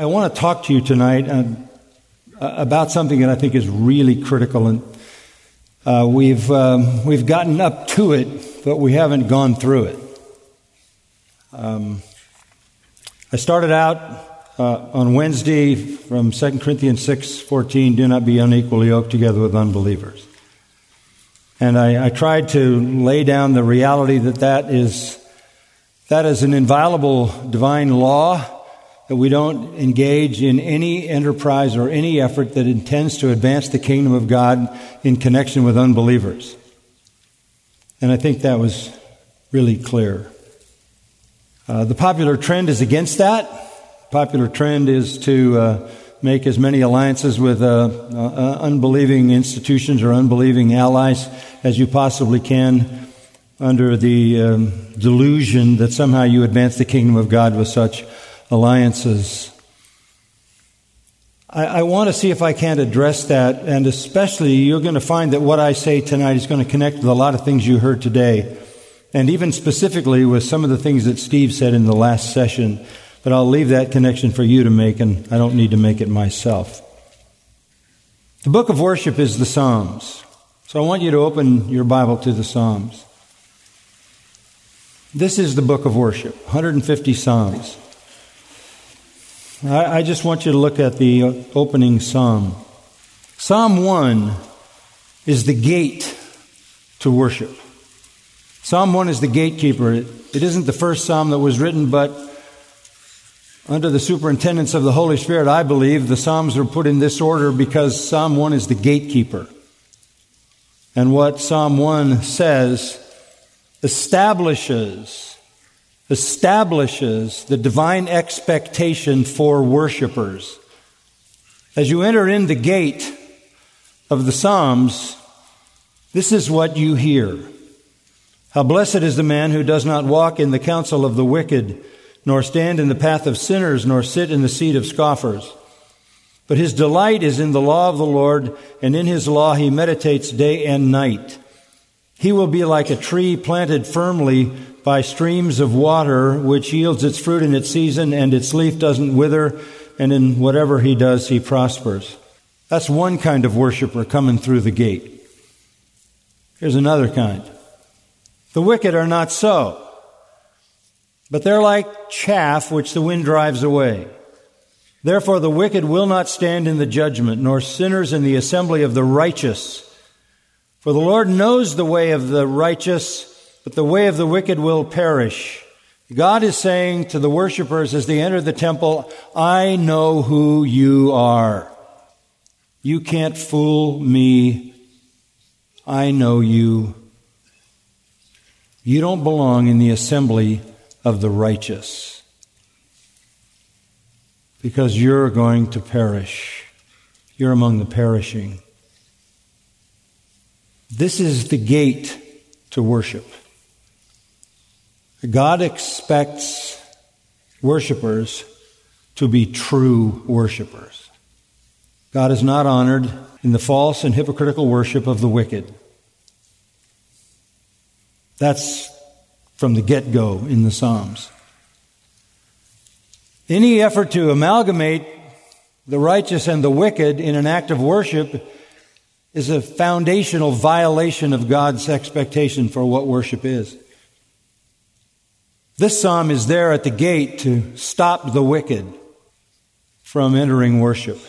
I want to talk to you tonight uh, about something that I think is really critical, and uh, we've um, we've gotten up to it, but we haven't gone through it. Um, I started out uh, on Wednesday from 2 Corinthians six fourteen. Do not be unequally yoked together with unbelievers, and I, I tried to lay down the reality that that is that is an inviolable divine law that we don't engage in any enterprise or any effort that intends to advance the kingdom of God in connection with unbelievers. And I think that was really clear. Uh, the popular trend is against that. Popular trend is to uh, make as many alliances with uh, uh unbelieving institutions or unbelieving allies as you possibly can under the um, delusion that somehow you advance the kingdom of God with such alliances. I, I want to see if I can't address that, and especially you're going to find that what I say tonight is going to connect with a lot of things you heard today, and even specifically with some of the things that Steve said in the last session. But I'll leave that connection for you to make, and I don't need to make it myself. The book of worship is the Psalms. So I want you to open your Bible to the Psalms. This is the book of worship, 150 Psalms. I, I just want you to look at the opening psalm. Psalm 1 is the gate to worship. Psalm 1 is the gatekeeper. It, it isn't the first psalm that was written, but under the superintendence of the Holy Spirit, I believe the psalms are put in this order because Psalm 1 is the gatekeeper. And what Psalm 1 says establishes establishes the divine expectation for worshipers. As you enter in the gate of the Psalms, this is what you hear. How blessed is the man who does not walk in the counsel of the wicked, nor stand in the path of sinners, nor sit in the seat of scoffers. But his delight is in the law of the Lord, and in his law he meditates day and night. He will be like a tree planted firmly by streams of water, which yields its fruit in its season, and its leaf doesn't wither, and in whatever he does, he prospers. That's one kind of worshiper coming through the gate. Here's another kind. The wicked are not so, but they're like chaff which the wind drives away. Therefore, the wicked will not stand in the judgment, nor sinners in the assembly of the righteous. For the Lord knows the way of the righteous but the way of the wicked will perish. God is saying to the worshippers as they enter the temple, I know who you are. You can't fool me. I know you. You don't belong in the assembly of the righteous because you're going to perish. You're among the perishing. This is the gate to worship. God expects worshipers to be true worshipers. God is not honored in the false and hypocritical worship of the wicked. That's from the get go in the Psalms. Any effort to amalgamate the righteous and the wicked in an act of worship is a foundational violation of God's expectation for what worship is. This psalm is there at the gate to stop the wicked from entering worship.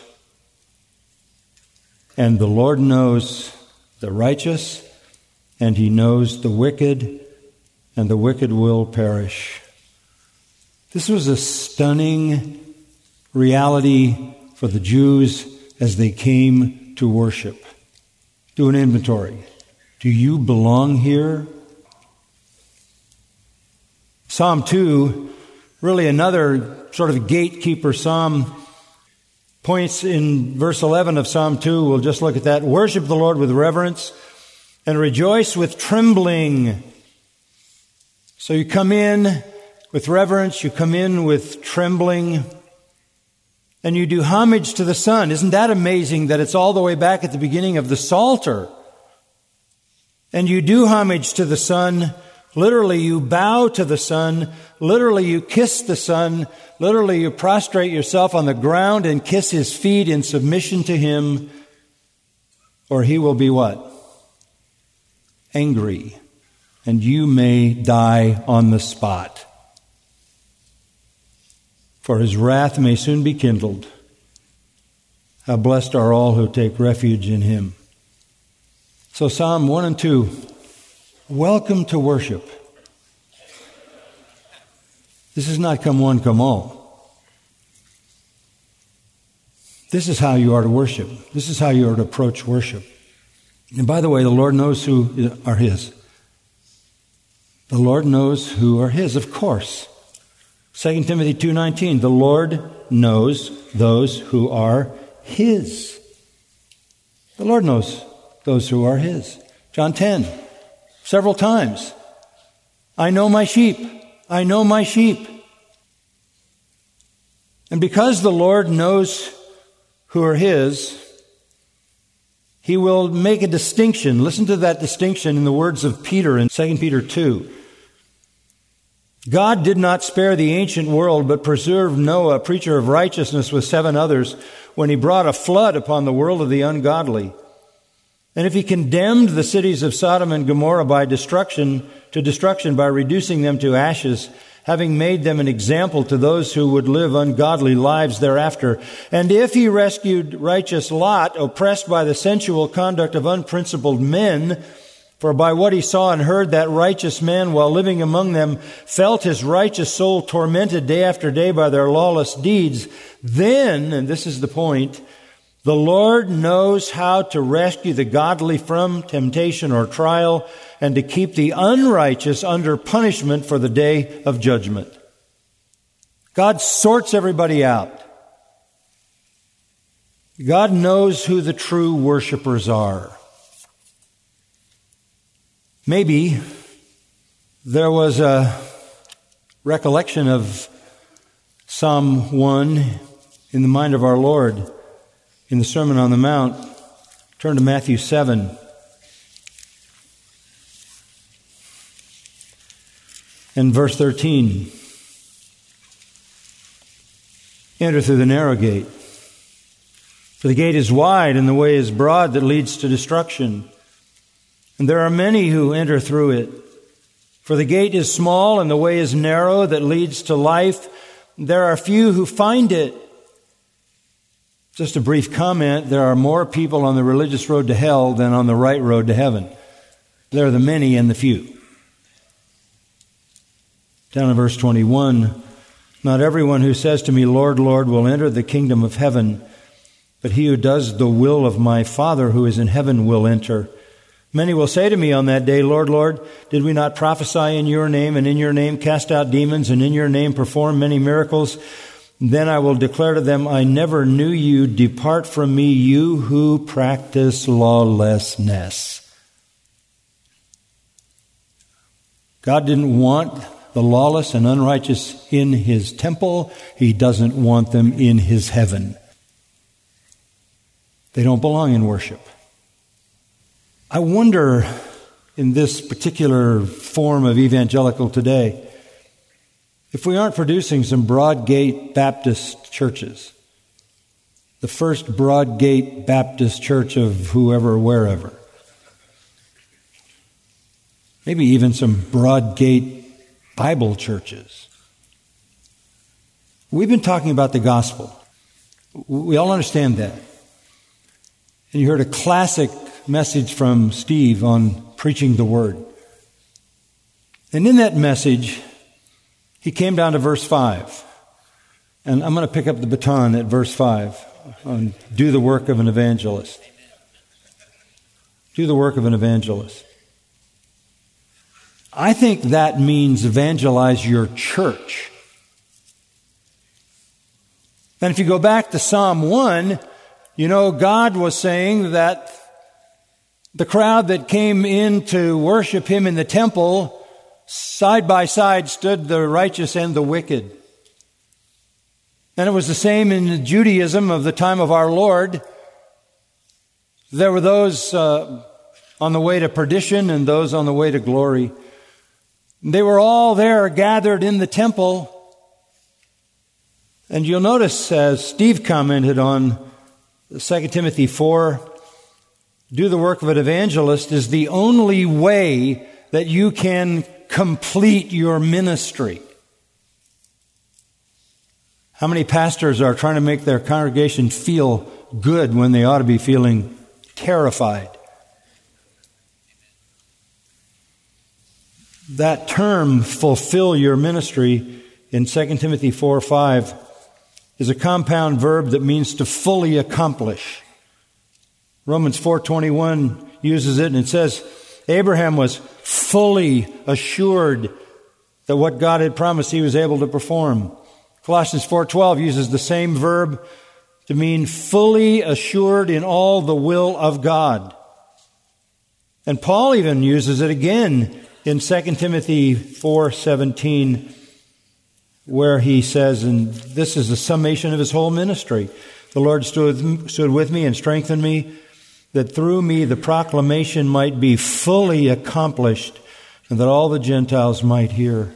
And the Lord knows the righteous, and he knows the wicked, and the wicked will perish. This was a stunning reality for the Jews as they came to worship. Do an inventory. Do you belong here? Psalm 2, really another sort of gatekeeper psalm, points in verse 11 of Psalm 2. We'll just look at that. Worship the Lord with reverence and rejoice with trembling. So you come in with reverence, you come in with trembling, and you do homage to the Son. Isn't that amazing that it's all the way back at the beginning of the Psalter? And you do homage to the Son Literally, you bow to the Son. Literally, you kiss the Son. Literally, you prostrate yourself on the ground and kiss his feet in submission to him, or he will be what? Angry. And you may die on the spot. For his wrath may soon be kindled. How blessed are all who take refuge in him. So, Psalm 1 and 2 Welcome to worship. This is not come one, come all. This is how you are to worship. This is how you are to approach worship. And by the way, the Lord knows who are His. The Lord knows who are His, of course. 2 Timothy 2:19 The Lord knows those who are his. The Lord knows those who are his. John 10 several times. I know my sheep. I know my sheep. And because the Lord knows who are His, He will make a distinction. Listen to that distinction in the words of Peter in 2 Peter 2. God did not spare the ancient world, but preserved Noah, preacher of righteousness, with seven others, when he brought a flood upon the world of the ungodly. And if he condemned the cities of Sodom and Gomorrah by destruction to destruction by reducing them to ashes, having made them an example to those who would live ungodly lives thereafter, and if he rescued righteous Lot, oppressed by the sensual conduct of unprincipled men, for by what he saw and heard, that righteous man, while living among them, felt his righteous soul tormented day after day by their lawless deeds, then, and this is the point, the Lord knows how to rescue the godly from temptation or trial and to keep the unrighteous under punishment for the day of judgment. God sorts everybody out. God knows who the true worshipers are. Maybe there was a recollection of Psalm 1 in the mind of our Lord in the Sermon on the Mount. Turn to Matthew 7. And verse 13. Enter through the narrow gate. For the gate is wide and the way is broad that leads to destruction. And there are many who enter through it. For the gate is small and the way is narrow that leads to life. There are few who find it. Just a brief comment there are more people on the religious road to hell than on the right road to heaven. There are the many and the few. Down in verse 21 Not everyone who says to me, Lord, Lord, will enter the kingdom of heaven, but he who does the will of my Father who is in heaven will enter. Many will say to me on that day, Lord, Lord, did we not prophesy in your name and in your name cast out demons and in your name perform many miracles? Then I will declare to them, I never knew you. Depart from me, you who practice lawlessness. God didn't want the lawless and unrighteous in his temple. He doesn't want them in his heaven. They don't belong in worship. I wonder in this particular form of evangelical today if we aren't producing some Broadgate Baptist churches, the first Broadgate Baptist church of whoever, wherever, maybe even some Broadgate Bible churches. We've been talking about the gospel. We all understand that. And you heard a classic message from Steve on preaching the word. And in that message, he came down to verse 5. And I'm going to pick up the baton at verse 5 on do the work of an evangelist. Do the work of an evangelist. I think that means evangelize your church. And if you go back to Psalm 1, you know, God was saying that the crowd that came in to worship him in the temple Side by side stood the righteous and the wicked. And it was the same in Judaism of the time of our Lord. There were those uh, on the way to perdition and those on the way to glory. They were all there gathered in the temple. And you'll notice, as Steve commented on 2 Timothy 4, do the work of an evangelist is the only way that you can complete your ministry. How many pastors are trying to make their congregation feel good when they ought to be feeling terrified? That term, fulfill your ministry, in 2 Timothy 4 5, is a compound verb that means to fully accomplish. Romans 4:21 uses it and it says Abraham was fully assured that what God had promised he was able to perform. Colossians 4:12 uses the same verb to mean fully assured in all the will of God. And Paul even uses it again in 2 Timothy 4:17 where he says and this is the summation of his whole ministry. The Lord stood, stood with me and strengthened me that through me the proclamation might be fully accomplished and that all the Gentiles might hear.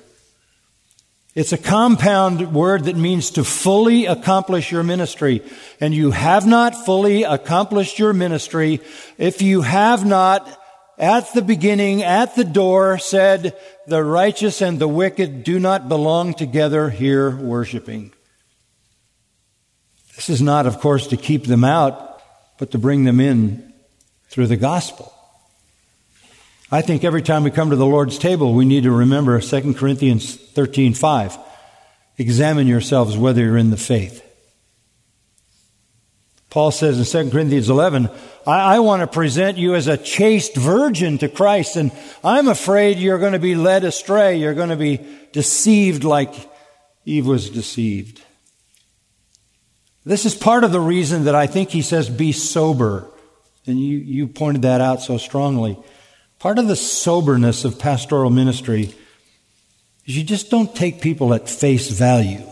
It's a compound word that means to fully accomplish your ministry. And you have not fully accomplished your ministry if you have not at the beginning, at the door, said, the righteous and the wicked do not belong together here worshiping. This is not, of course, to keep them out, but to bring them in through the gospel. I think every time we come to the Lord's table, we need to remember 2 Corinthians 13 5. Examine yourselves whether you're in the faith. Paul says in 2 Corinthians 11, I, I want to present you as a chaste virgin to Christ, and I'm afraid you're going to be led astray. You're going to be deceived like Eve was deceived. This is part of the reason that I think he says be sober. And you, you pointed that out so strongly. Part of the soberness of pastoral ministry is you just don't take people at face value.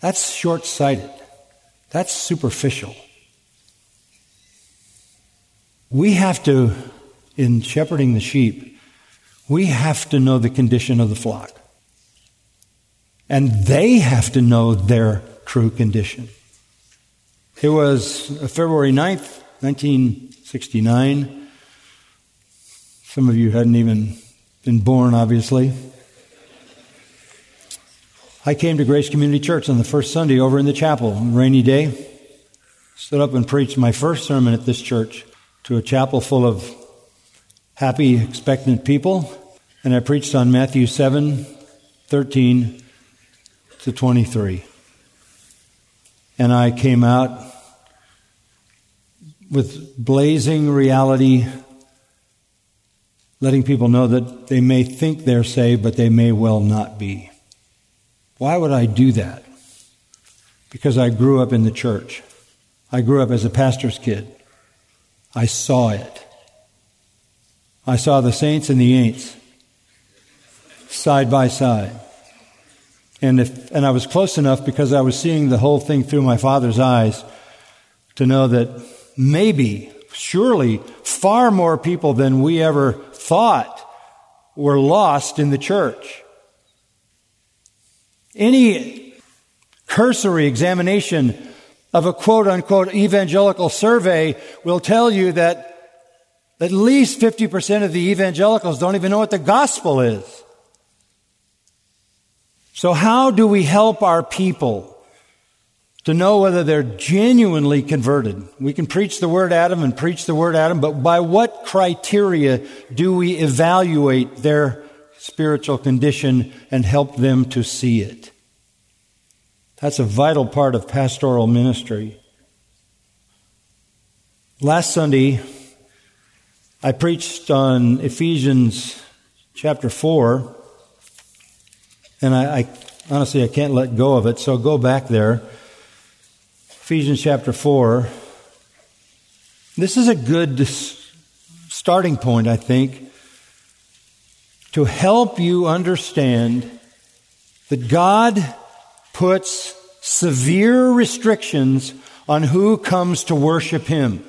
That's short sighted. That's superficial. We have to, in shepherding the sheep, we have to know the condition of the flock. And they have to know their true condition. It was uh, February 9th, 1969. Some of you hadn't even been born, obviously. I came to Grace Community Church on the first Sunday over in the chapel, on a rainy day. Stood up and preached my first sermon at this church to a chapel full of happy, expectant people. And I preached on Matthew 7 13 to 23. And I came out with blazing reality, letting people know that they may think they're saved, but they may well not be. Why would I do that? Because I grew up in the church. I grew up as a pastor's kid. I saw it. I saw the saints and the ain'ts side by side. And if, and I was close enough because I was seeing the whole thing through my father's eyes to know that maybe, surely, far more people than we ever thought were lost in the church. Any cursory examination of a quote unquote evangelical survey will tell you that at least 50% of the evangelicals don't even know what the gospel is. So how do we help our people to know whether they're genuinely converted? We can preach the word Adam and preach the word Adam, but by what criteria do we evaluate their spiritual condition and help them to see it. That's a vital part of pastoral ministry. Last Sunday, I preached on Ephesians chapter 4, and I, I, honestly I can't let go of it, so go back there. Ephesians chapter 4. This is a good starting point, I think, to help you understand that God puts severe restrictions on who comes to worship Him.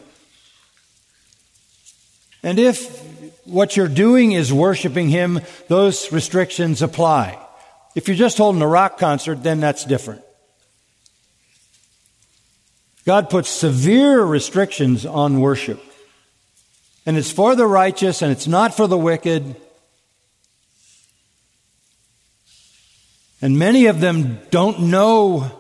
And if what you're doing is worshiping Him, those restrictions apply. If you're just holding a rock concert, then that's different. God puts severe restrictions on worship. And it's for the righteous and it's not for the wicked. And many of them don't know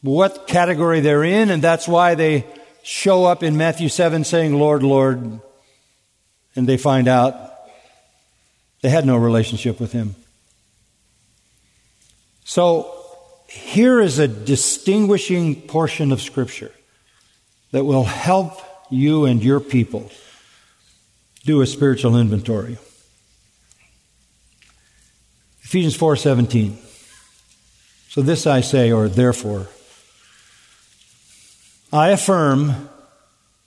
what category they're in, and that's why they show up in Matthew 7 saying, Lord, Lord, and they find out they had no relationship with Him. So, here is a distinguishing portion of Scripture that will help you and your people do a spiritual inventory. Ephesians 4:17. So this I say or therefore I affirm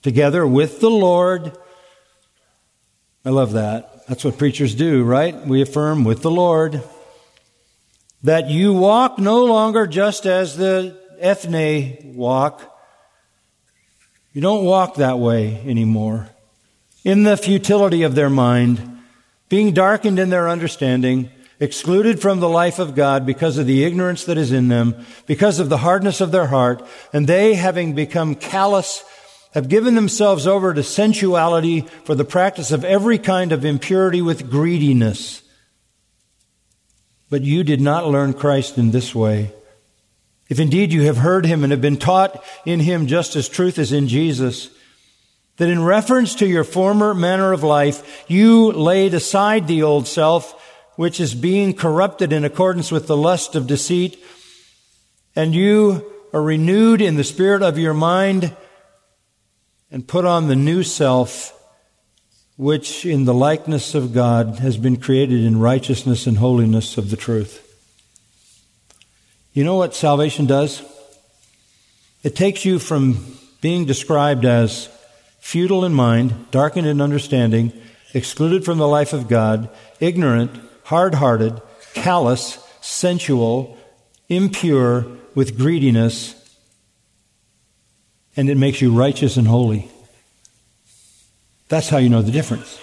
together with the Lord. I love that. That's what preachers do, right? We affirm with the Lord that you walk no longer just as the ethne walk. You don't walk that way anymore. In the futility of their mind, being darkened in their understanding, excluded from the life of God because of the ignorance that is in them, because of the hardness of their heart, and they, having become callous, have given themselves over to sensuality for the practice of every kind of impurity with greediness. But you did not learn Christ in this way. If indeed you have heard him and have been taught in him just as truth is in Jesus, that in reference to your former manner of life, you laid aside the old self, which is being corrupted in accordance with the lust of deceit, and you are renewed in the spirit of your mind and put on the new self, which in the likeness of God has been created in righteousness and holiness of the truth. You know what salvation does? It takes you from being described as futile in mind, darkened in understanding, excluded from the life of God, ignorant, hard hearted, callous, sensual, impure, with greediness, and it makes you righteous and holy. That's how you know the difference.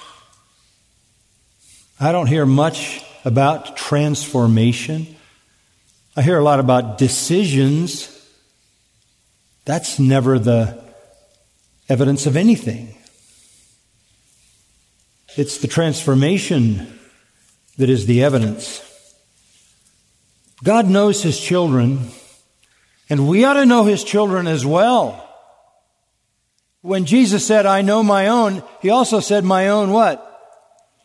I don't hear much about transformation. I hear a lot about decisions. That's never the evidence of anything. It's the transformation that is the evidence. God knows His children, and we ought to know His children as well. When Jesus said, I know my own, He also said, my own what?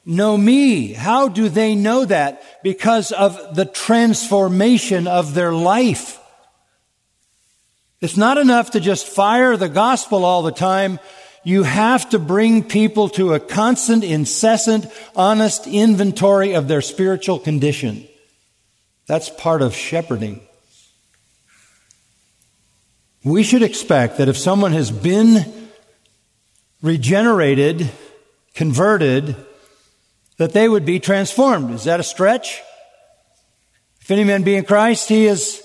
Know me. How do they know that? Because of the transformation of their life. It's not enough to just fire the gospel all the time. You have to bring people to a constant, incessant, honest inventory of their spiritual condition. That's part of shepherding. We should expect that if someone has been regenerated, converted, that they would be transformed. Is that a stretch? If any man be in Christ, he is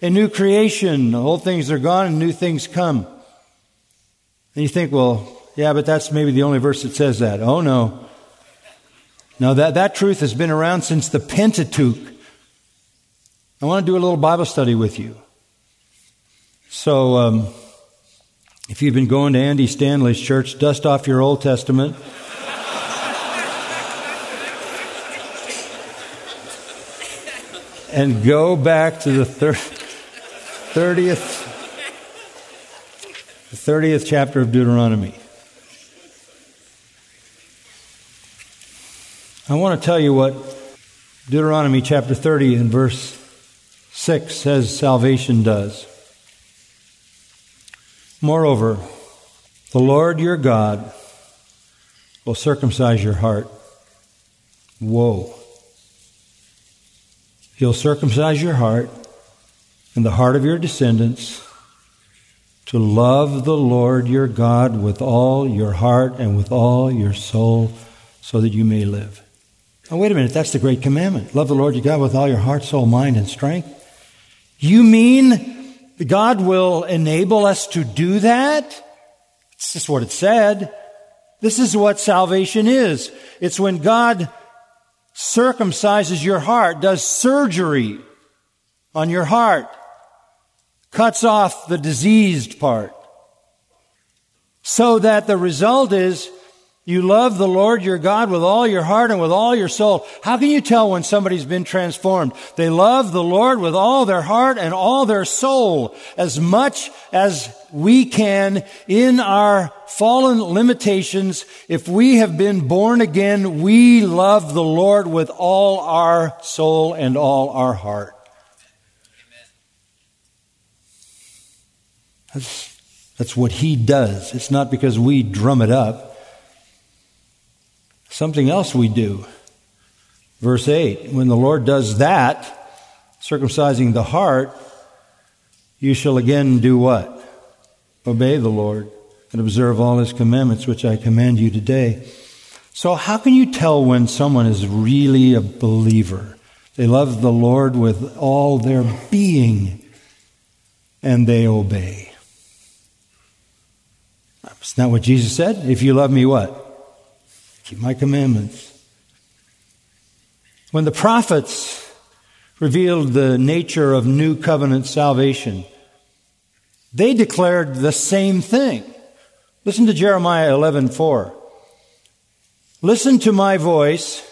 a new creation. The Old things are gone and new things come. And you think, well, yeah, but that's maybe the only verse that says that. Oh, no. No, that, that truth has been around since the Pentateuch. I want to do a little Bible study with you. So, um, if you've been going to Andy Stanley's church, dust off your Old Testament. and go back to the thir- 30th the 30th chapter of Deuteronomy. I want to tell you what Deuteronomy chapter 30 and verse 6 says salvation does. Moreover, the Lord your God will circumcise your heart. Whoa. He'll circumcise your heart and the heart of your descendants to love the Lord your God with all your heart and with all your soul so that you may live. Now, wait a minute, that's the great commandment. Love the Lord your God with all your heart, soul, mind, and strength. You mean God will enable us to do that? It's just what it said. This is what salvation is. It's when God circumcises your heart, does surgery on your heart, cuts off the diseased part, so that the result is you love the Lord your God with all your heart and with all your soul. How can you tell when somebody's been transformed? They love the Lord with all their heart and all their soul as much as we can in our fallen limitations. If we have been born again, we love the Lord with all our soul and all our heart. That's, that's what He does. It's not because we drum it up something else we do. Verse 8 When the Lord does that, circumcising the heart, you shall again do what? Obey the Lord and observe all his commandments, which I command you today. So, how can you tell when someone is really a believer? They love the Lord with all their being and they obey. Isn't that what Jesus said? If you love me, what? Keep my commandments. When the prophets revealed the nature of new covenant salvation, they declared the same thing. Listen to Jeremiah 11:4. Listen to my voice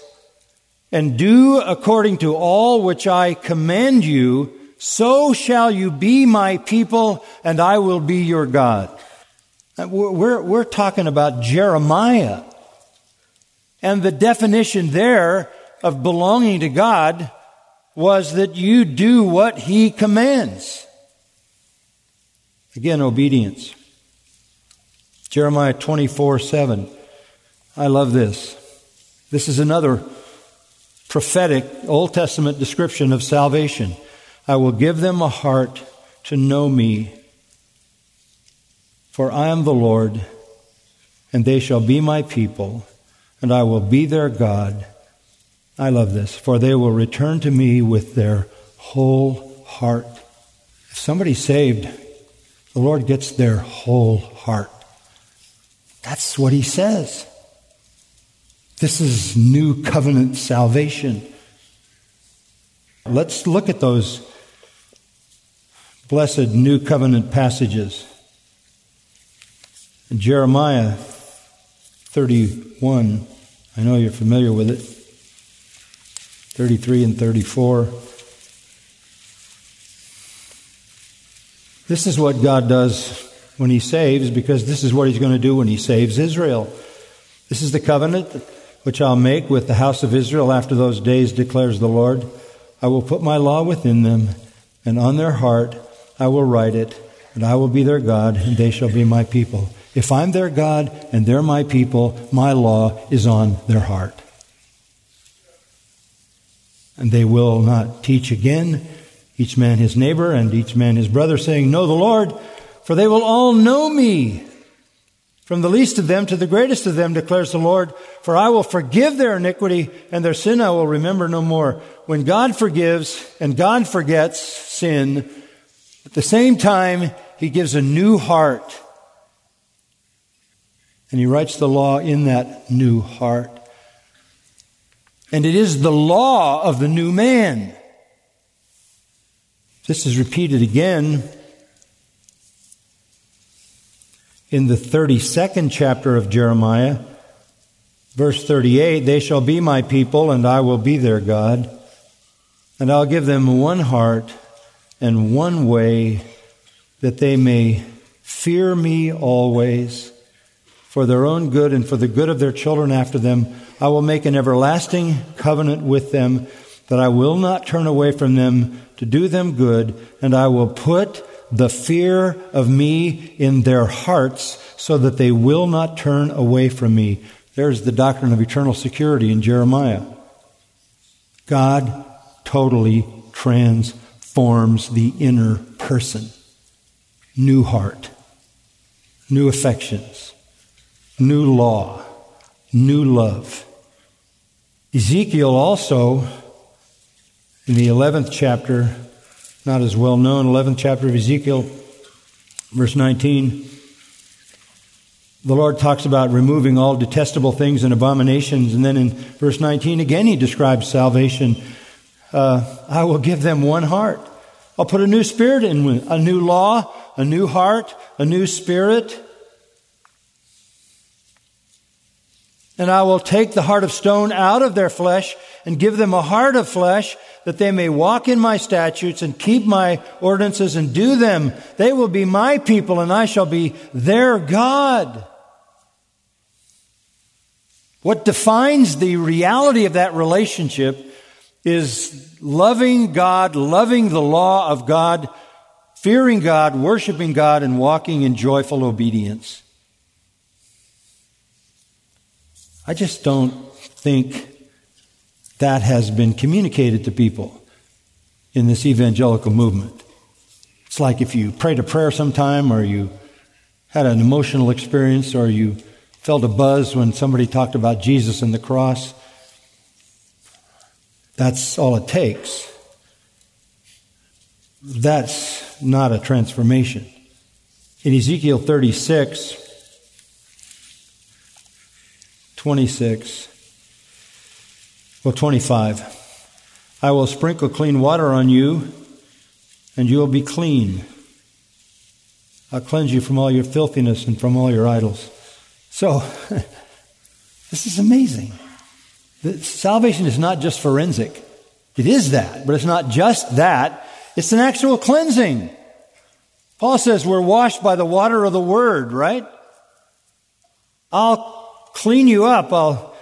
and do according to all which I command you, so shall you be my people and I will be your God. We're, we're talking about Jeremiah and the definition there of belonging to God was that you do what He commands. Again, obedience. Jeremiah 24 7. I love this. This is another prophetic Old Testament description of salvation. I will give them a heart to know me, for I am the Lord, and they shall be my people and I will be their God. I love this. For they will return to me with their whole heart. If somebody's saved, the Lord gets their whole heart. That's what he says. This is new covenant salvation. Let's look at those blessed new covenant passages. Jeremiah 31, I know you're familiar with it. 33 and 34. This is what God does when He saves, because this is what He's going to do when He saves Israel. This is the covenant which I'll make with the house of Israel after those days, declares the Lord. I will put my law within them, and on their heart I will write it, and I will be their God, and they shall be my people. If I'm their God and they're my people, my law is on their heart. And they will not teach again, each man his neighbor and each man his brother, saying, Know the Lord, for they will all know me. From the least of them to the greatest of them, declares the Lord, for I will forgive their iniquity and their sin I will remember no more. When God forgives and God forgets sin, at the same time, He gives a new heart and he writes the law in that new heart. And it is the law of the new man. This is repeated again in the 32nd chapter of Jeremiah, verse 38 They shall be my people, and I will be their God. And I'll give them one heart and one way that they may fear me always for their own good and for the good of their children after them. I will make an everlasting covenant with them that I will not turn away from them to do them good, and I will put the fear of me in their hearts so that they will not turn away from me. There's the doctrine of eternal security in Jeremiah. God totally transforms the inner person. New heart, new affections, new law, new love. Ezekiel also, in the 11th chapter, not as well known, 11th chapter of Ezekiel, verse 19, The Lord talks about removing all detestable things and abominations. And then in verse 19, again, he describes salvation. Uh, I will give them one heart. I'll put a new spirit in, a new law, a new heart, a new spirit. And I will take the heart of stone out of their flesh and give them a heart of flesh that they may walk in my statutes and keep my ordinances and do them. They will be my people and I shall be their God. What defines the reality of that relationship is loving God, loving the law of God, fearing God, worshiping God, and walking in joyful obedience. I just don't think that has been communicated to people in this evangelical movement. It's like if you prayed a prayer sometime or you had an emotional experience or you felt a buzz when somebody talked about Jesus and the cross. That's all it takes. That's not a transformation. In Ezekiel 36, 26, well, 25, I will sprinkle clean water on you, and you will be clean. I'll cleanse you from all your filthiness and from all your idols. So, this is amazing. Salvation is not just forensic. It is that, but it's not just that. It's an actual cleansing. Paul says we're washed by the water of the word, right? I'll clean you up. I'll,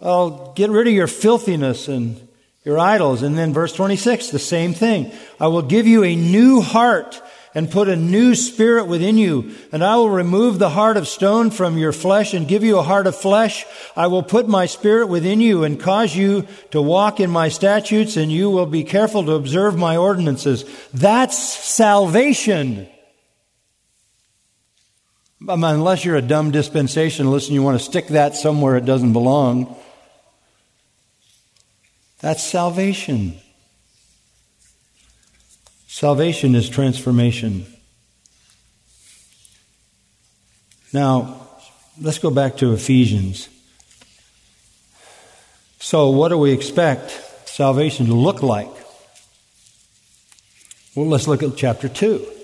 I'll get rid of your filthiness and your idols. And then verse 26, the same thing. I will give you a new heart and put a new spirit within you. And I will remove the heart of stone from your flesh and give you a heart of flesh. I will put my spirit within you and cause you to walk in my statutes and you will be careful to observe my ordinances. That's salvation. Um, unless you're a dumb dispensationalist and you want to stick that somewhere it doesn't belong. That's salvation. Salvation is transformation. Now, let's go back to Ephesians. So, what do we expect salvation to look like? Well, let's look at chapter 2.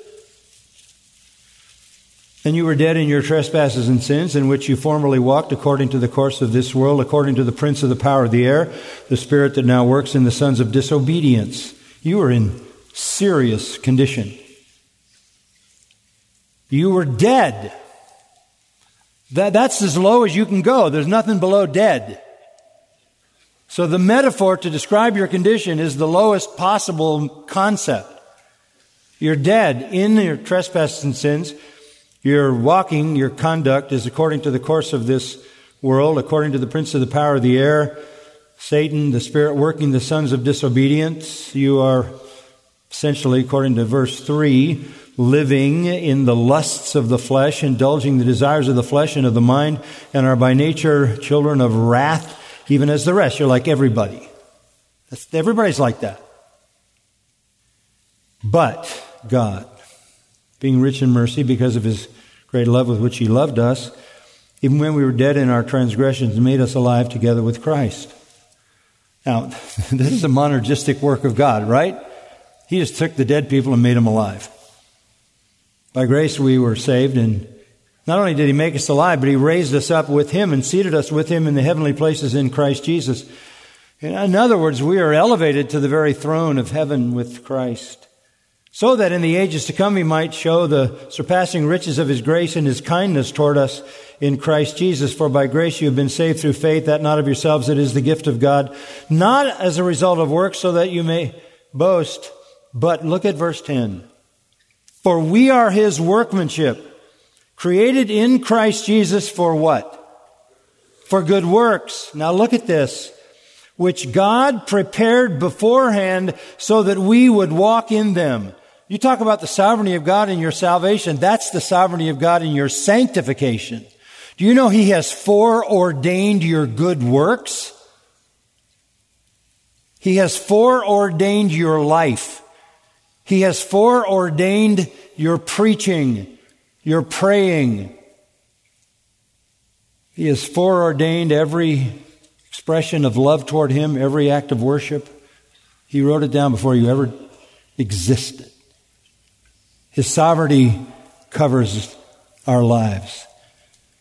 And you were dead in your trespasses and sins, in which you formerly walked according to the course of this world, according to the prince of the power of the air, the spirit that now works in the sons of disobedience. You were in serious condition. You were dead. That, that's as low as you can go. There's nothing below dead. So the metaphor to describe your condition is the lowest possible concept. You're dead in your trespasses and sins. Your walking, your conduct is according to the course of this world, according to the prince of the power of the air, Satan, the spirit working the sons of disobedience. You are essentially, according to verse 3, living in the lusts of the flesh, indulging the desires of the flesh and of the mind, and are by nature children of wrath, even as the rest. You're like everybody. That's, everybody's like that. But God, being rich in mercy because of his great love with which he loved us, even when we were dead in our transgressions, made us alive together with Christ. Now, this is a monergistic work of God, right? He just took the dead people and made them alive. By grace we were saved, and not only did He make us alive, but He raised us up with Him and seated us with Him in the heavenly places in Christ Jesus. In other words, we are elevated to the very throne of heaven with Christ, so that in the ages to come He might show the surpassing riches of His grace and His kindness toward us in Christ Jesus. For by grace you have been saved through faith, that not of yourselves, it is the gift of God, not as a result of works, so that you may boast. But look at verse 10. For we are his workmanship, created in Christ Jesus for what? For good works. Now look at this. Which God prepared beforehand so that we would walk in them. You talk about the sovereignty of God in your salvation. That's the sovereignty of God in your sanctification. Do you know He has foreordained your good works? He has foreordained your life. He has foreordained your preaching, your praying, He has foreordained every expression of love toward Him, every act of worship. He wrote it down before you ever existed. His sovereignty covers our lives.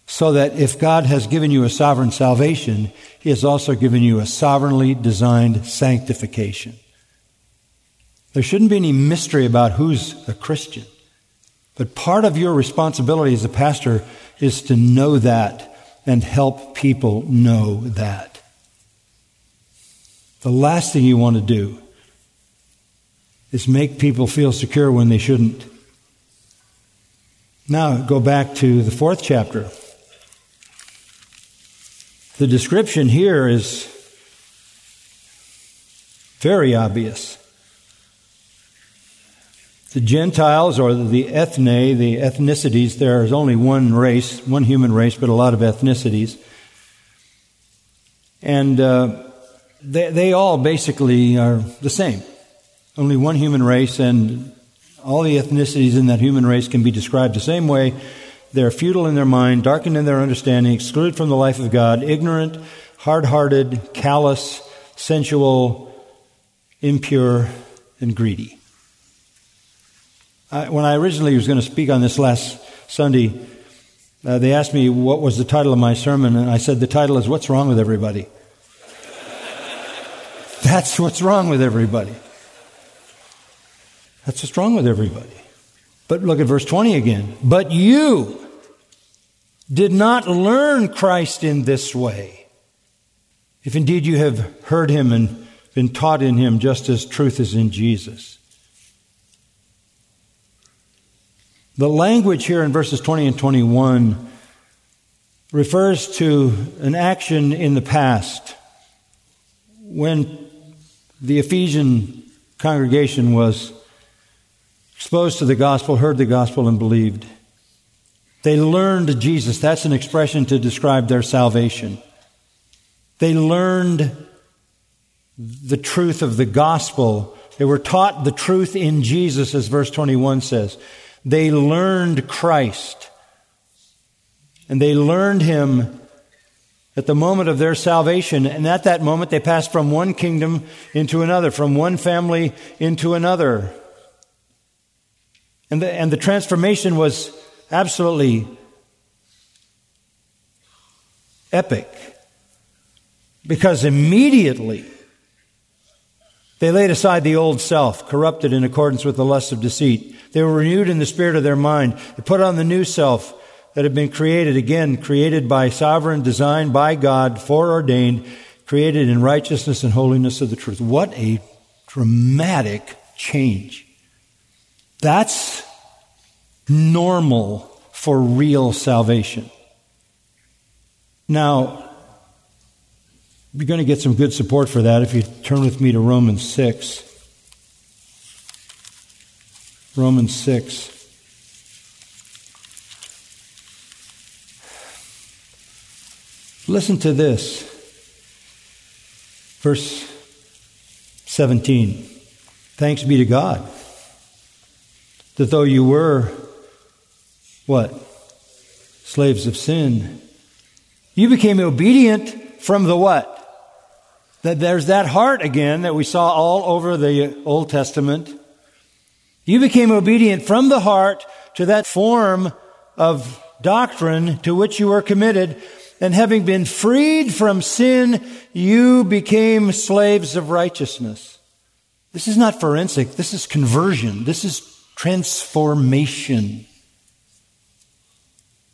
So that if God has given you a sovereign salvation, He has also given you a sovereignly designed sanctification. There shouldn't be any mystery about who's a Christian. But part of your responsibility as a pastor is to know that and help people know that. The last thing you want to do is make people feel secure when they shouldn't. Now, go back to the fourth chapter. The description here is very obvious. The Gentiles, or the ethne, the ethnicities, there is only one race, one human race, but a lot of ethnicities. And uh, they, they all basically are the same. Only one human race, and all the ethnicities in that human race can be described the same way. They're futile in their mind, darkened in their understanding, excluded from the life of God, ignorant, hard hearted, callous, sensual, impure, and greedy. I, when I originally was going to speak on this last Sunday, uh, they asked me what was the title of my sermon, and I said the title is What's Wrong with Everybody? That's what's wrong with everybody. That's what's wrong with everybody. But look at verse 20 again. But you did not learn Christ in this way. If indeed you have heard him and been taught in him just as truth is in Jesus. The language here in verses 20 and 21 refers to an action in the past when the Ephesian congregation was exposed to the gospel, heard the gospel, and believed. They learned Jesus. That's an expression to describe their salvation. They learned the truth of the gospel. They were taught the truth in Jesus, as verse 21 says. They learned Christ. And they learned him at the moment of their salvation. And at that moment, they passed from one kingdom into another, from one family into another. And the, and the transformation was absolutely epic. Because immediately they laid aside the old self, corrupted in accordance with the lusts of deceit. They were renewed in the spirit of their mind. They put on the new self that had been created, again, created by sovereign design by God, foreordained, created in righteousness and holiness of the truth. What a dramatic change. That's normal for real salvation. Now, you're going to get some good support for that if you turn with me to Romans 6. Romans 6. Listen to this. Verse 17. Thanks be to God that though you were what? Slaves of sin. You became obedient from the what? That there's that heart again that we saw all over the Old Testament. You became obedient from the heart to that form of doctrine to which you were committed. And having been freed from sin, you became slaves of righteousness. This is not forensic. This is conversion. This is transformation.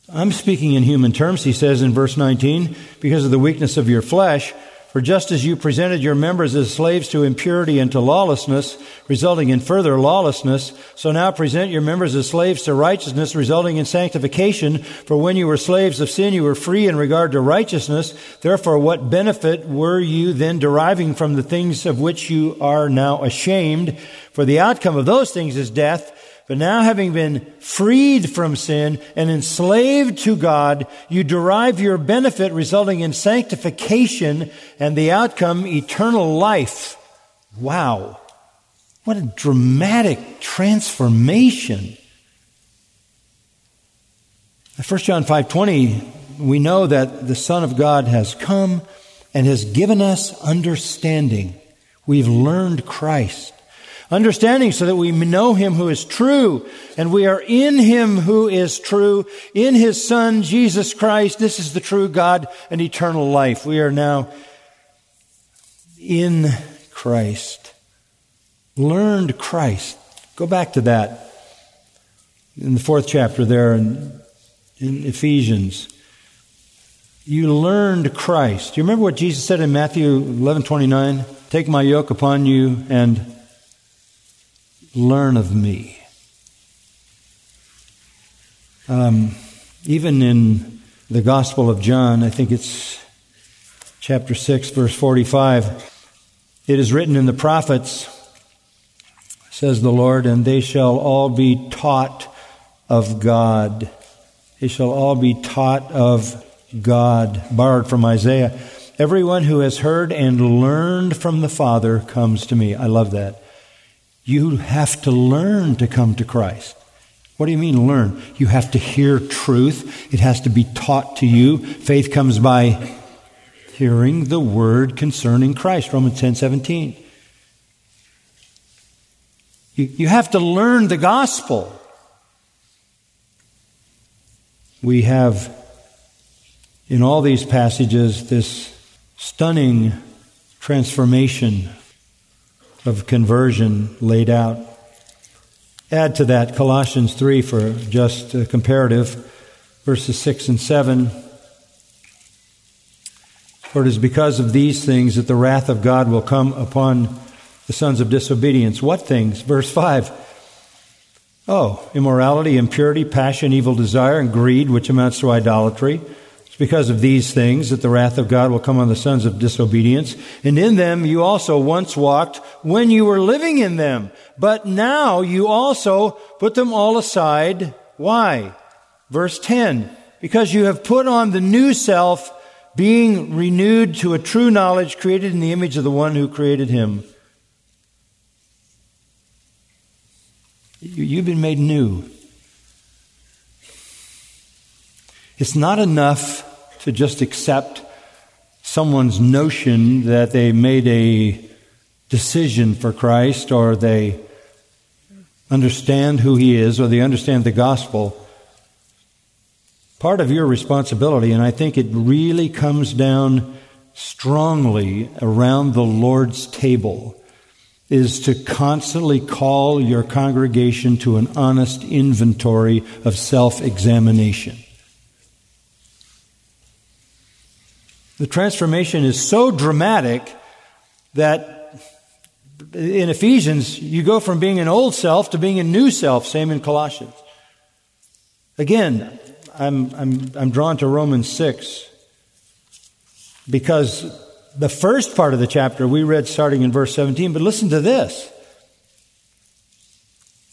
I'm speaking in human terms, he says in verse 19, because of the weakness of your flesh. For just as you presented your members as slaves to impurity and to lawlessness, resulting in further lawlessness, so now present your members as slaves to righteousness, resulting in sanctification. For when you were slaves of sin, you were free in regard to righteousness. Therefore, what benefit were you then deriving from the things of which you are now ashamed? For the outcome of those things is death. But now having been freed from sin and enslaved to God, you derive your benefit resulting in sanctification and the outcome eternal life. Wow. What a dramatic transformation. 1 John 5:20 we know that the Son of God has come and has given us understanding. We've learned Christ. Understanding so that we know Him who is true, and we are in Him who is true, in His Son, Jesus Christ. This is the true God and eternal life. We are now in Christ. Learned Christ. Go back to that in the fourth chapter there in, in Ephesians. You learned Christ. Do you remember what Jesus said in Matthew 11 29? Take my yoke upon you and learn of me. Um, even in the Gospel of John, I think it's chapter 6, verse 45, it is written in the prophets, says the Lord, and they shall all be taught of God. They shall all be taught of God, borrowed from Isaiah. Everyone who has heard and learned from the Father comes to me. I love that. You have to learn to come to Christ. What do you mean learn? You have to hear truth. It has to be taught to you. Faith comes by hearing the word concerning Christ. Romans 10 17. You, you have to learn the gospel. We have in all these passages this stunning transformation of conversion laid out. Add to that Colossians 3 for just comparative, verses 6 and 7. For it is because of these things that the wrath of God will come upon the sons of disobedience. What things? Verse 5. Oh, immorality, impurity, passion, evil desire, and greed, which amounts to idolatry because of these things that the wrath of God will come on the sons of disobedience. And in them you also once walked when you were living in them. But now you also put them all aside. Why? Verse 10. Because you have put on the new self, being renewed to a true knowledge created in the image of the one who created him. You've been made new. It's not enough to just accept someone's notion that they made a decision for Christ or they understand who He is or they understand the gospel. Part of your responsibility, and I think it really comes down strongly around the Lord's table, is to constantly call your congregation to an honest inventory of self examination. The transformation is so dramatic that in Ephesians, you go from being an old self to being a new self, same in Colossians. Again, I'm, I'm, I'm drawn to Romans 6 because the first part of the chapter we read starting in verse 17, but listen to this.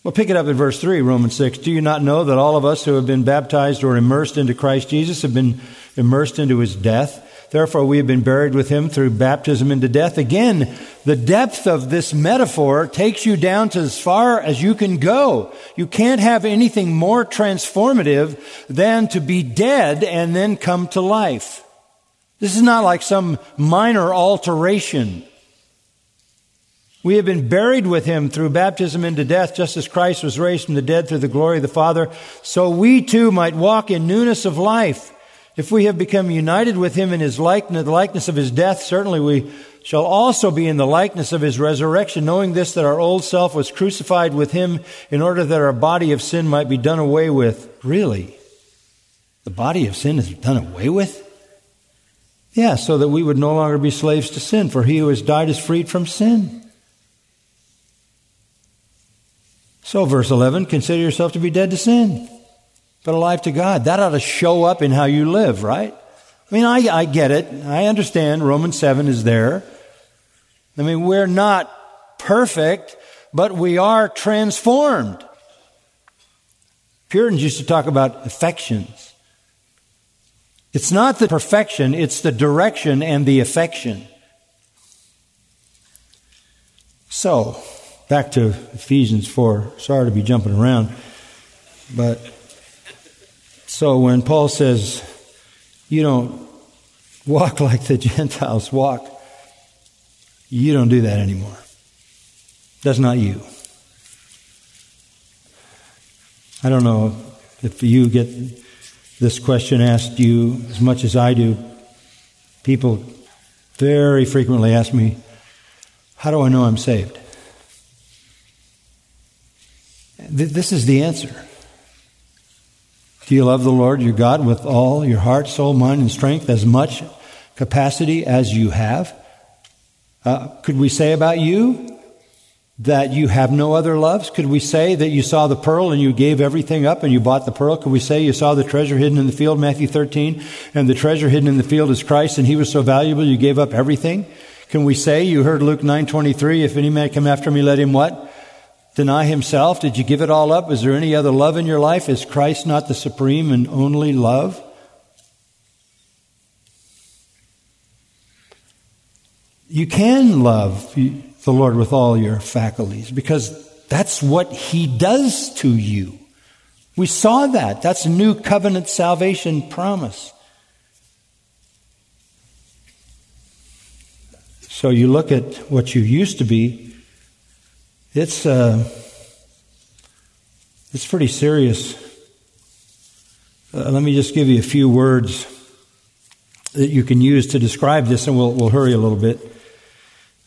We'll pick it up in verse 3, Romans 6. Do you not know that all of us who have been baptized or immersed into Christ Jesus have been immersed into his death? Therefore, we have been buried with him through baptism into death. Again, the depth of this metaphor takes you down to as far as you can go. You can't have anything more transformative than to be dead and then come to life. This is not like some minor alteration. We have been buried with him through baptism into death, just as Christ was raised from the dead through the glory of the Father, so we too might walk in newness of life. If we have become united with him in his likeness, the likeness of his death, certainly we shall also be in the likeness of his resurrection, knowing this that our old self was crucified with him in order that our body of sin might be done away with. Really? The body of sin is done away with? Yeah, so that we would no longer be slaves to sin, for he who has died is freed from sin. So, verse 11, consider yourself to be dead to sin but alive to God. That ought to show up in how you live, right? I mean, I, I get it. I understand Romans 7 is there. I mean, we're not perfect, but we are transformed. Puritans used to talk about affections. It's not the perfection, it's the direction and the affection. So, back to Ephesians 4. Sorry to be jumping around, but so when Paul says, you don't walk like the Gentiles walk. You don't do that anymore. That's not you. I don't know if you get this question asked you as much as I do. People very frequently ask me, How do I know I'm saved? This is the answer. Do you love the Lord your God with all your heart, soul, mind, and strength, as much capacity as you have? Uh, could we say about you that you have no other loves? Could we say that you saw the pearl and you gave everything up and you bought the pearl? Could we say you saw the treasure hidden in the field, Matthew 13, and the treasure hidden in the field is Christ and he was so valuable you gave up everything? Can we say you heard Luke 9:23, if any man come after me, let him what? Deny himself. Did you give it all up? Is there any other love in your life? Is Christ not the supreme and only love? You can love the Lord with all your faculties because that's what He does to you. We saw that. That's a new covenant salvation promise. So you look at what you used to be, it's, uh, it's pretty serious. Uh, let me just give you a few words that you can use to describe this, and we'll, we'll hurry a little bit.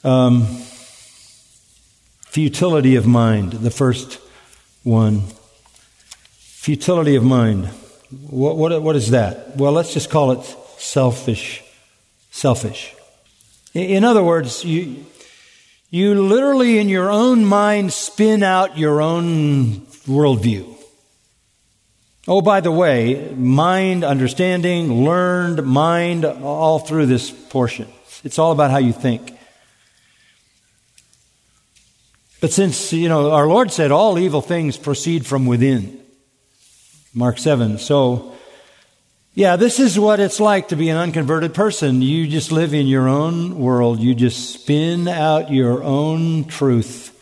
Um, Futility of mind, the first one. Futility of mind. What, what, what is that? Well, let's just call it selfish. Selfish. In other words, you, you literally in your own mind spin out your own worldview. Oh, by the way, mind, understanding, learned mind, all through this portion. It's all about how you think. But since, you know, our Lord said all evil things proceed from within, Mark 7. So, yeah, this is what it's like to be an unconverted person. You just live in your own world, you just spin out your own truth.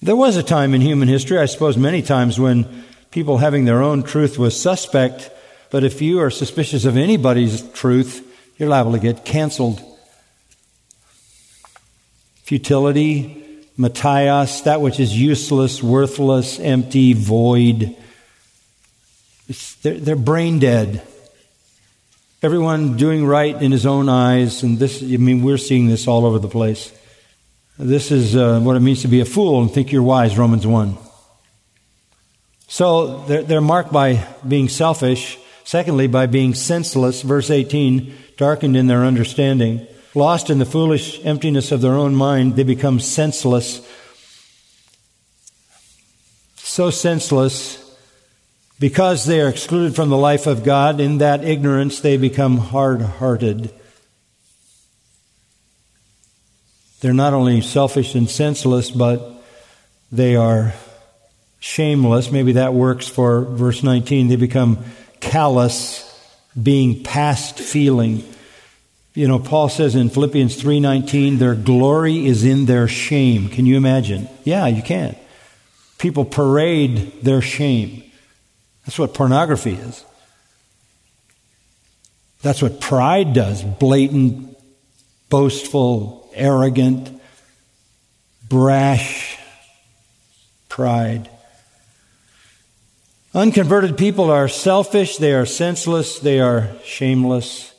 There was a time in human history, I suppose many times, when people having their own truth was suspect, but if you are suspicious of anybody's truth, you're liable to get canceled futility, mataiotes, that which is useless, worthless, empty, void. They're, they're, brain dead. Everyone doing right in his own eyes, and this, I mean, we're seeing this all over the place. This is uh, what it means to be a fool and think you're wise, Romans 1. So they're, they're marked by being selfish. Secondly, by being senseless, verse 18, darkened in their understanding. Lost in the foolish emptiness of their own mind, they become senseless. So senseless because they are excluded from the life of God. In that ignorance, they become hard hearted. They're not only selfish and senseless, but they are shameless. Maybe that works for verse 19. They become callous, being past feeling. You know, Paul says in Philippians 3:19, their glory is in their shame. Can you imagine? Yeah, you can. People parade their shame. That's what pornography is. That's what pride does. Blatant, boastful, arrogant, brash pride. Unconverted people are selfish, they are senseless, they are shameless.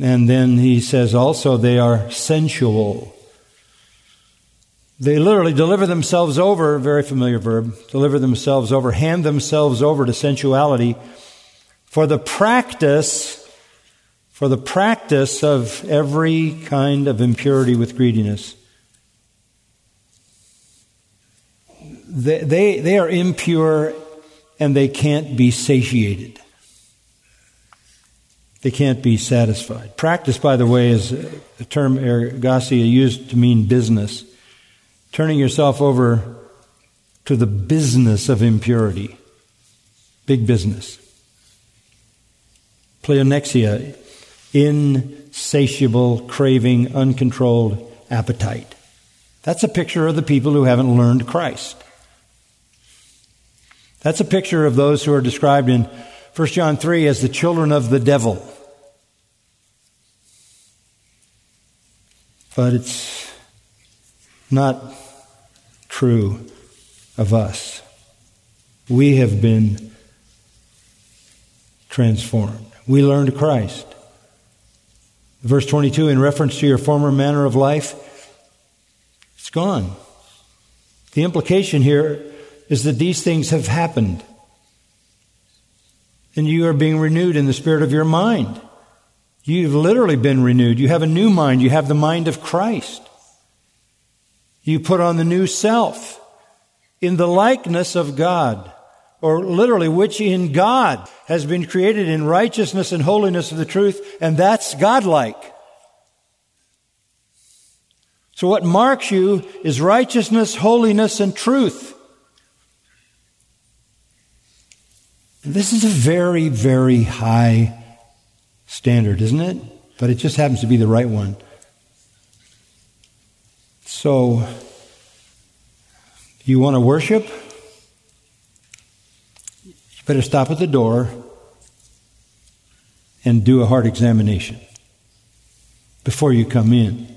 And then he says also they are sensual. They literally deliver themselves over, very familiar verb, deliver themselves over, hand themselves over to sensuality for the practice, for the practice of every kind of impurity with greediness. They, they, they are impure and they can't be satiated. They can't be satisfied. Practice, by the way, is a term ergasia used to mean business. Turning yourself over to the business of impurity. Big business. Pleonexia, insatiable, craving, uncontrolled appetite. That's a picture of the people who haven't learned Christ. That's a picture of those who are described in 1 John 3 as the children of the devil. But it's not true of us. We have been transformed. We learned Christ. Verse 22, in reference to your former manner of life, it's gone. The implication here is that these things have happened. And you are being renewed in the spirit of your mind. You've literally been renewed. You have a new mind. You have the mind of Christ. You put on the new self in the likeness of God, or literally, which in God has been created in righteousness and holiness of the truth, and that's godlike. So what marks you is righteousness, holiness, and truth. This is a very, very high standard, isn't it? But it just happens to be the right one. So, you want to worship? You better stop at the door and do a heart examination before you come in.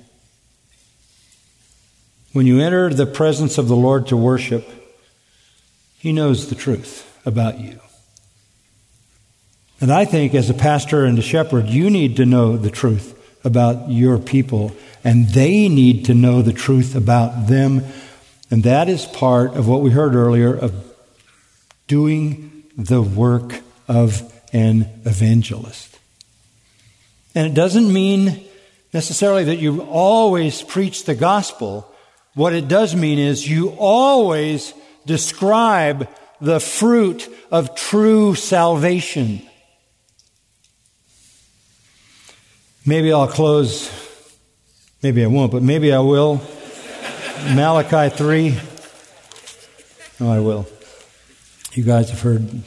When you enter the presence of the Lord to worship, He knows the truth about you. And I think as a pastor and a shepherd, you need to know the truth about your people, and they need to know the truth about them. And that is part of what we heard earlier of doing the work of an evangelist. And it doesn't mean necessarily that you always preach the gospel. What it does mean is you always describe the fruit of true salvation. Maybe I'll close, maybe I won't, but maybe I will. Malachi 3. Oh, I will. You guys have heard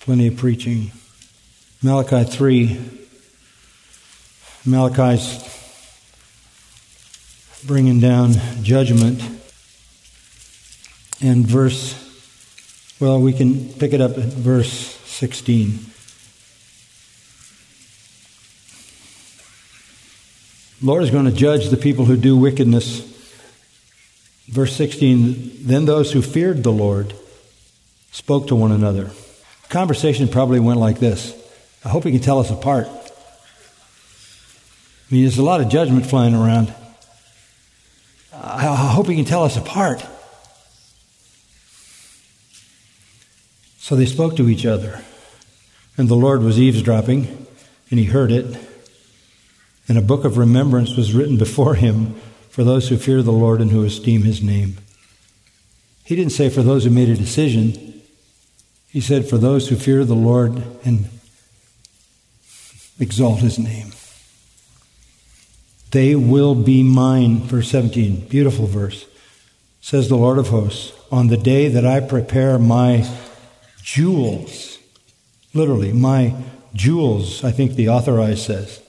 plenty of preaching. Malachi 3. Malachi's bringing down judgment. And verse, well, we can pick it up at verse 16. Lord is going to judge the people who do wickedness. Verse 16 Then those who feared the Lord spoke to one another. The conversation probably went like this I hope he can tell us apart. I mean, there's a lot of judgment flying around. I hope he can tell us apart. So they spoke to each other, and the Lord was eavesdropping, and he heard it. And a book of remembrance was written before him for those who fear the Lord and who esteem his name. He didn't say for those who made a decision. He said for those who fear the Lord and exalt his name. They will be mine. Verse 17, beautiful verse. Says the Lord of hosts, on the day that I prepare my jewels, literally, my jewels, I think the authorized says,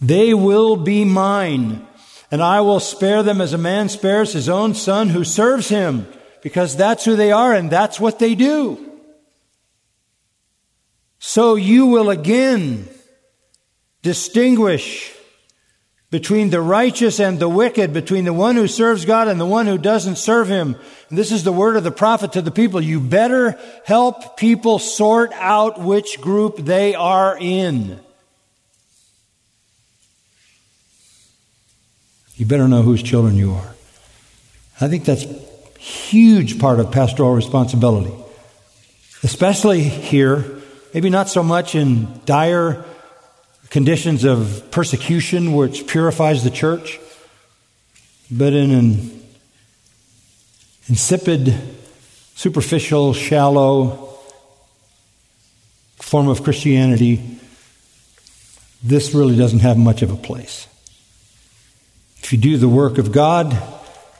they will be mine, and I will spare them as a man spares his own son who serves him, because that's who they are and that's what they do. So you will again distinguish between the righteous and the wicked, between the one who serves God and the one who doesn't serve Him. And this is the word of the prophet to the people. You better help people sort out which group they are in. You better know whose children you are. I think that's huge part of pastoral responsibility. Especially here, maybe not so much in dire conditions of persecution which purifies the church, but in an insipid, superficial, shallow form of Christianity, this really doesn't have much of a place. If you do the work of God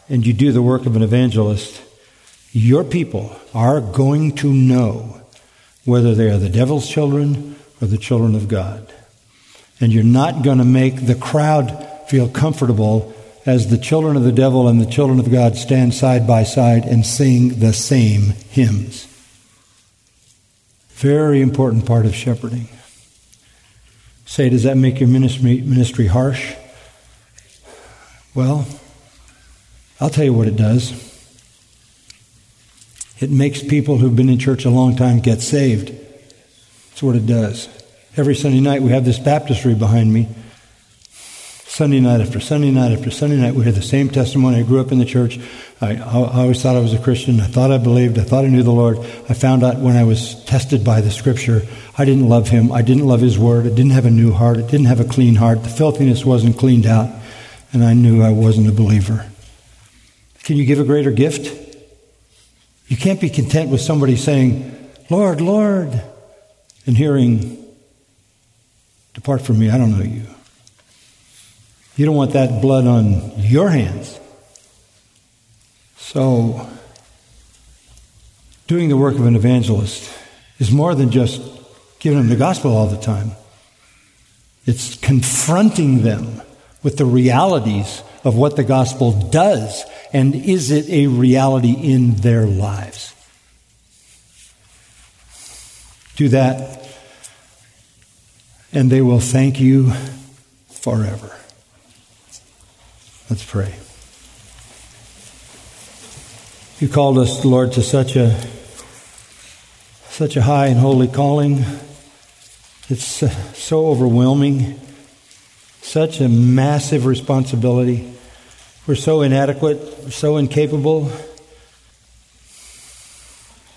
and you do the work of an evangelist, your people are going to know whether they are the devil's children or the children of God. And you're not going to make the crowd feel comfortable as the children of the devil and the children of God stand side by side and sing the same hymns. Very important part of shepherding. Say, does that make your ministry, ministry harsh? Well, I'll tell you what it does. It makes people who've been in church a long time get saved. That's what it does. Every Sunday night we have this baptistry behind me. Sunday night after Sunday night after Sunday night, we hear the same testimony. I grew up in the church. I, I, always thought I was a Christian. I thought I believed. I thought I knew the Lord. I found out when I was tested by the Scripture, I didn't love Him. I didn't love His Word. I didn't have a new heart. I didn't have a clean heart. The filthiness wasn't cleaned out, and I knew I wasn't a believer. Can you give a greater gift? You can't be content with somebody saying, Lord, Lord, and hearing, Depart from me, I don't know you. You don't want that blood on your hands. So, doing the work of an evangelist is more than just giving them the gospel all the time. It's confronting them with the realities of what the gospel does and is it a reality in their lives. Do that, and they will thank you forever. Let's pray. You called us, Lord, to such a such a high and holy calling. It's so overwhelming, such a massive responsibility. We're so inadequate, we're so incapable.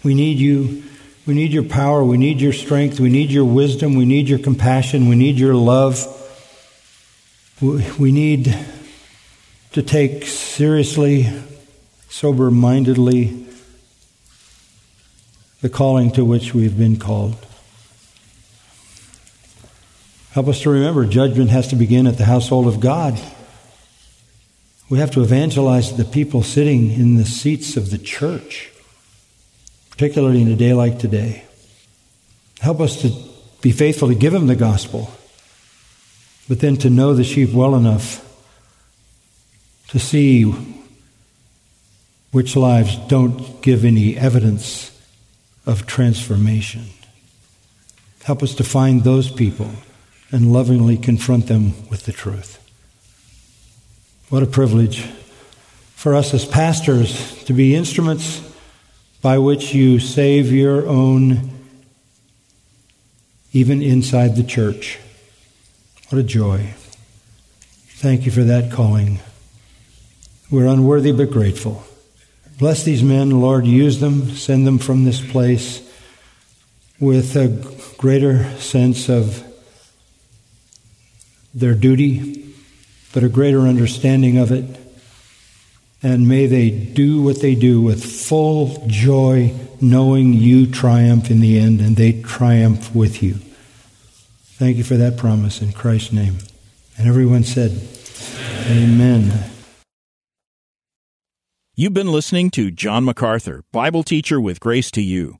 We need you. We need your power. We need your strength. We need your wisdom. We need your compassion. We need your love. We need to take seriously, sober mindedly, the calling to which we've been called. Help us to remember judgment has to begin at the household of God. We have to evangelize the people sitting in the seats of the church, particularly in a day like today. Help us to be faithful to give them the gospel, but then to know the sheep well enough to see which lives don't give any evidence of transformation. Help us to find those people and lovingly confront them with the truth. What a privilege for us as pastors to be instruments by which you save your own, even inside the church. What a joy. Thank you for that calling. We're unworthy but grateful. Bless these men, Lord. Use them. Send them from this place with a greater sense of their duty, but a greater understanding of it. And may they do what they do with full joy, knowing you triumph in the end and they triumph with you. Thank you for that promise in Christ's name. And everyone said, Amen. Amen. You've been listening to John MacArthur, Bible teacher with Grace to You.